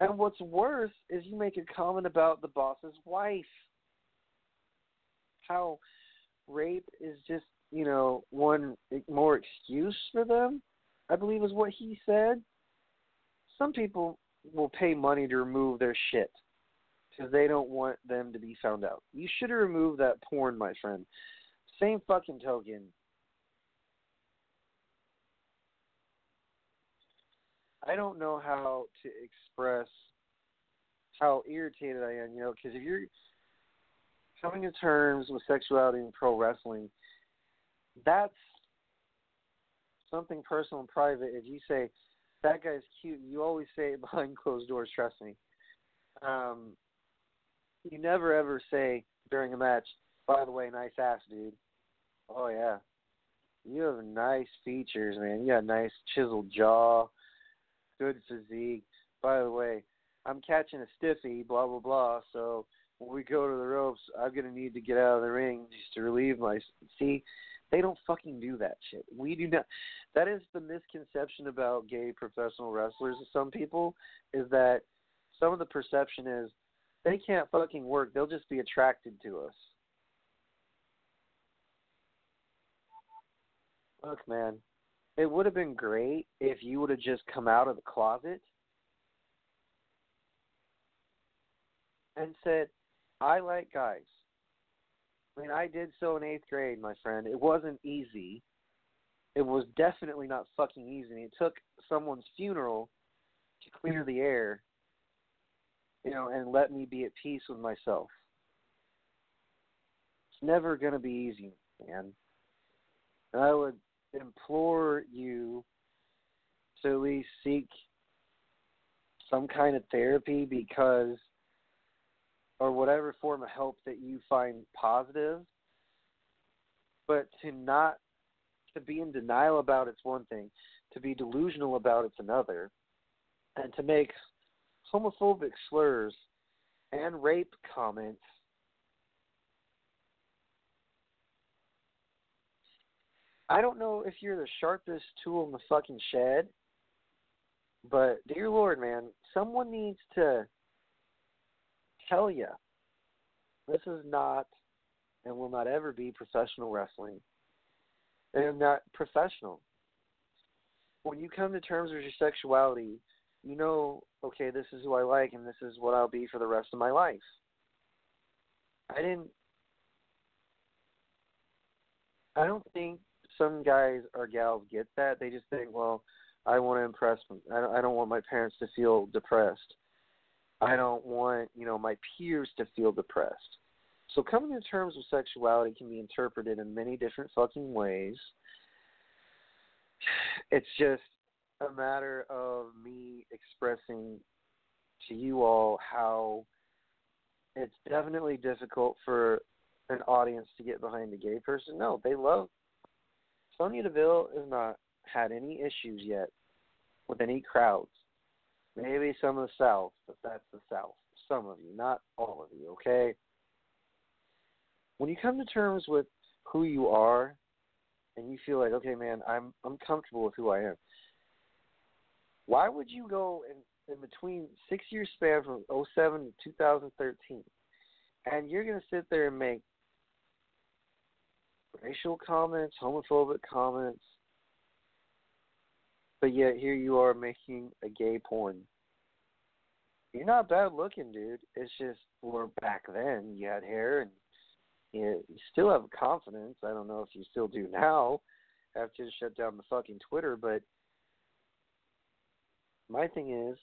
And what's worse is you make a comment about the boss's wife. How rape is just, you know, one more excuse for them, I believe is what he said some people will pay money to remove their shit because they don't want them to be found out. You should have removed that porn, my friend. Same fucking token. I don't know how to express how irritated I am, you know, because if you're coming to terms with sexuality in pro wrestling, that's something personal and private. If you say, that guy's cute. You always say it <laughs> behind closed doors. Trust me. Um, you never ever say during a match, "By the way, nice ass, dude." Oh yeah, you have nice features, man. You got a nice chiseled jaw, good physique. By the way, I'm catching a stiffy. Blah blah blah. So when we go to the ropes, I'm gonna need to get out of the ring just to relieve my. See, They don't fucking do that shit. We do not. That is the misconception about gay professional wrestlers. Some people is that some of the perception is they can't fucking work. They'll just be attracted to us. Look, man, it would have been great if you would have just come out of the closet and said, I like guys. I mean, I did so in eighth grade, my friend. It wasn't easy. It was definitely not fucking easy. It took someone's funeral to clear the air, you know, and let me be at peace with myself. It's never going to be easy, man. And I would implore you to at least seek some kind of therapy because or whatever form of help that you find positive. But to not to be in denial about it's one thing to be delusional about it's another and to make homophobic slurs and rape comments I don't know if you're the sharpest tool in the fucking shed, but dear Lord, man, someone needs to tell you this is not and will not ever be professional wrestling. And not professional. When you come to terms with your sexuality, you know, okay, this is who I like and this is what I'll be for the rest of my life. I didn't I don't think some guys or gals get that. They just think, well, I want to impress them. I don't, I don't want my parents to feel depressed. I don't want, you know, my peers to feel depressed. So coming to terms with sexuality can be interpreted in many different fucking ways. It's just a matter of me expressing to you all how it's definitely difficult for an audience to get behind a gay person. No, they love Sonya Deville has not had any issues yet with any crowds. Maybe some of the South, but that's the South. Some of you, not all of you, okay? When you come to terms with who you are and you feel like, okay, man, I'm I'm comfortable with who I am. Why would you go in, in between six year span from 07 to 2013 and you're going to sit there and make racial comments, homophobic comments, but yet here you are making a gay porn. You're not bad looking, dude. It's just, well, back then you had hair and you, you still have confidence. I don't know if you still do now after you shut down the fucking Twitter, but my thing is,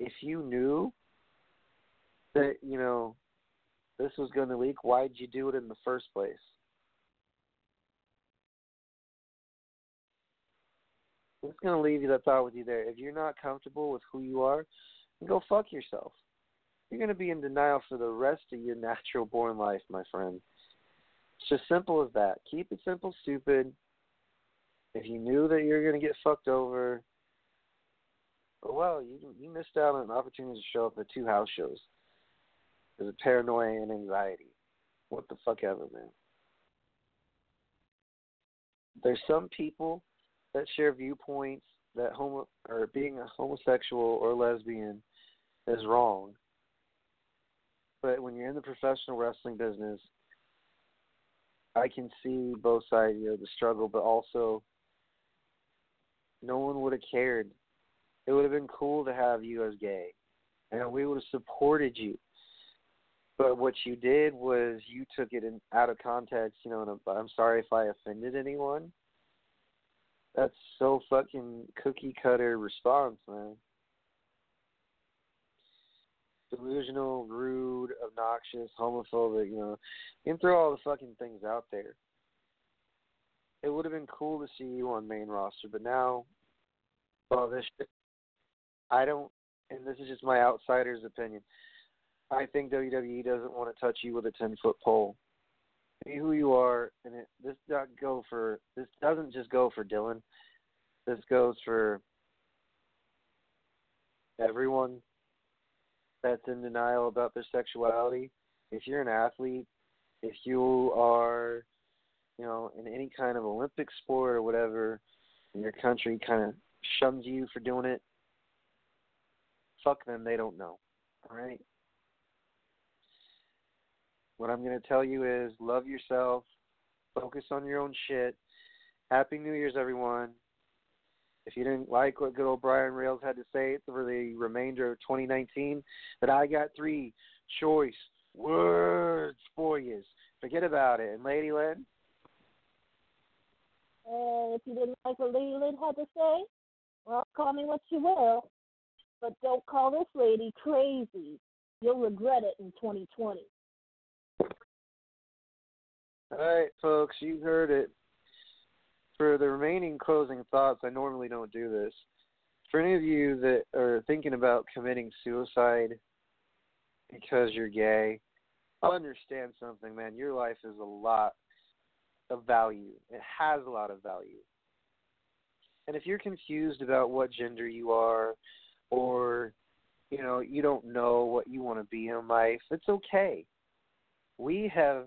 if you knew that, you know, this was going to leak, why'd you do it in the first place? I'm just to leave you that thought with you there. If you're not comfortable with who you are, go fuck yourself. You're to be in denial for the rest of your <laughs> natural born life, my friend. It's just simple as that. Keep it simple, stupid. If you knew that you're to get fucked over, oh, well, you you missed out on an opportunity to show up at two house shows. There's a paranoia and anxiety. What the fuck ever, man. There's some people that share viewpoints that homo or being a homosexual or lesbian is wrong. But when you're in the professional wrestling business, I can see both sides, you know, the struggle, but also no one would have cared. It would have been cool to have you as gay, and we would have supported you. But what you did was you took it in out of context, you know. And I'm sorry if I offended anyone. That's so fucking cookie cutter response, man. Delusional, rude, obnoxious, homophobic. You know, you can throw all the fucking things out there. It would have been cool to see you on main roster, but now, well, this. Shit, I don't, and this is just my outsider's opinion. I think WWE doesn't want to touch you with a ten foot pole. Be who you are, and it, this does go for this doesn't just go for Dylan. This goes for everyone that's in denial about their sexuality. If you're an athlete, if you are, you know, in any kind of Olympic sport or whatever, and your country kind of shuns you for doing it, fuck them, they don't know. All right? What I'm going to tell you is love yourself, focus on your own shit. Happy New Year's, everyone. If you didn't like what good old Brian Rails had to say for the remainder of 2019, that I got three choice words for you. Forget about it. And Lady Lynn? And if you didn't like what Lady Lynn had to say, well, call me what you will. But don't call this lady crazy. You'll regret it in 2020. All right, folks, you heard it. For the remaining closing thoughts, I normally don't do this. For any of you that are thinking about committing suicide because you're gay, I understand something, man. Your life is a lot of value. It has a lot of value. And if you're confused about what gender you are or you know, you don't know what you want to be in life, it's okay. We have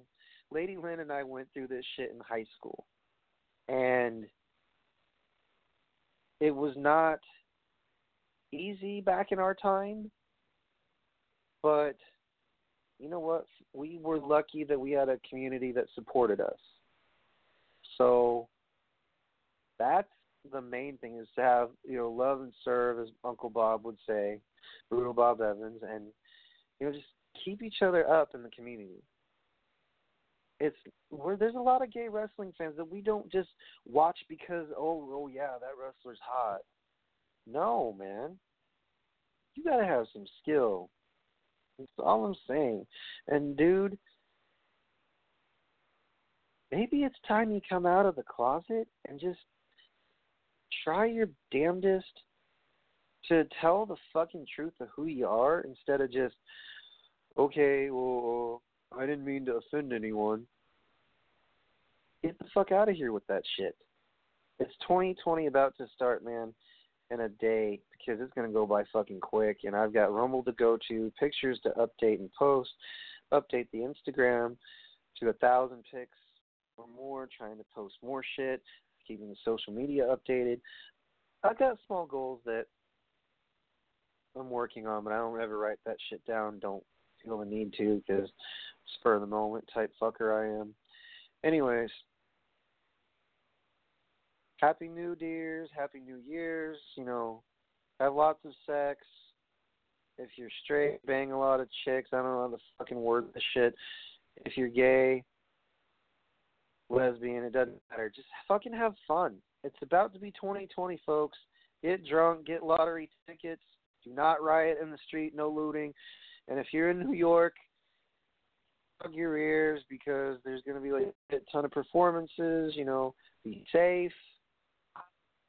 Lady Lynn and I went through this shit in high school. And it was not easy back in our time, but you know what? We were lucky that we had a community that supported us. So that's the main thing is to have, you know, love and serve as Uncle Bob would say, Brutal Bob Evans and you know, just keep each other up in the community it's where there's a lot of gay wrestling fans that we don't just watch because oh oh yeah that wrestler's hot. No man, you gotta have some skill. That's all I'm saying. And dude, maybe it's time you come out of the closet and just try your damnedest to tell the fucking truth of who you are instead of just okay, well I didn't mean to offend anyone. Get the fuck out of here with that shit. It's 2020 about to start, man, in a day because it's going to go by fucking quick. And I've got Rumble to go to, pictures to update and post, update the Instagram to a thousand pics or more, trying to post more shit, keeping the social media updated. I've got small goals that I'm working on, but I don't ever write that shit down. Don't feel the need to because spur of the moment type fucker I am. Anyways, happy new dears, happy new years. You know, have lots of sex. If you're straight, bang a lot of chicks. I don't know how to fucking word the shit. If you're gay, lesbian, it doesn't matter. Just fucking have fun. It's about to be 2020, folks. Get drunk, get lottery tickets. Do not riot in the street, no looting. And if you're in New York, plug your ears because there's going to be like a ton of performances. You know, be safe.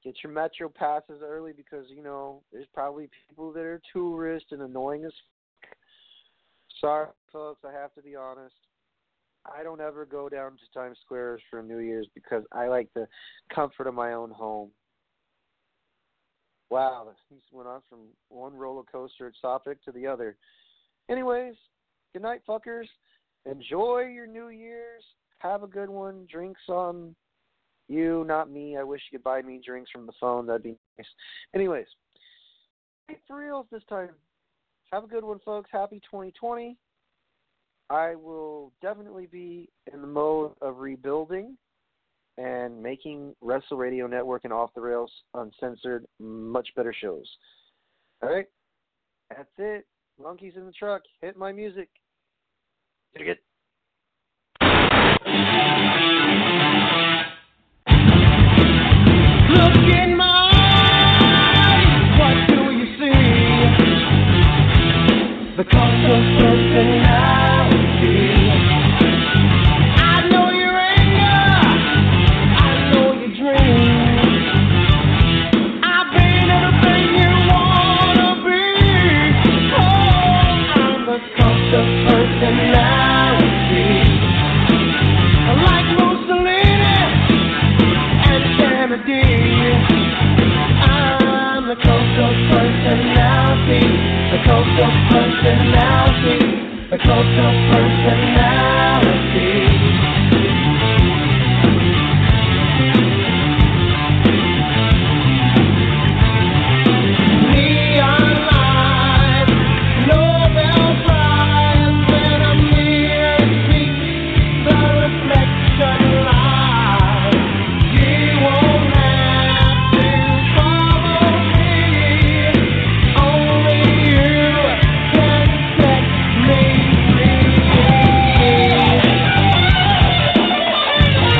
Get your metro passes early because you know there's probably people that are tourists and annoying as. Fuck. Sorry, folks. I have to be honest. I don't ever go down to Times Square for New Year's because I like the comfort of my own home. Wow, this went on from one roller coaster topic to the other. Anyways, good night, fuckers. Enjoy your New Year's. Have a good one. Drinks on you, not me. I wish you could buy me drinks from the phone. That'd be nice. Anyways, for reals this time. Have a good one, folks. Happy 2020. I will definitely be in the mode of rebuilding and making Wrestle Radio Network and Off the Rails Uncensored much better shows. All right? That's it. Monkeys in the truck. Hit my music. Dig it.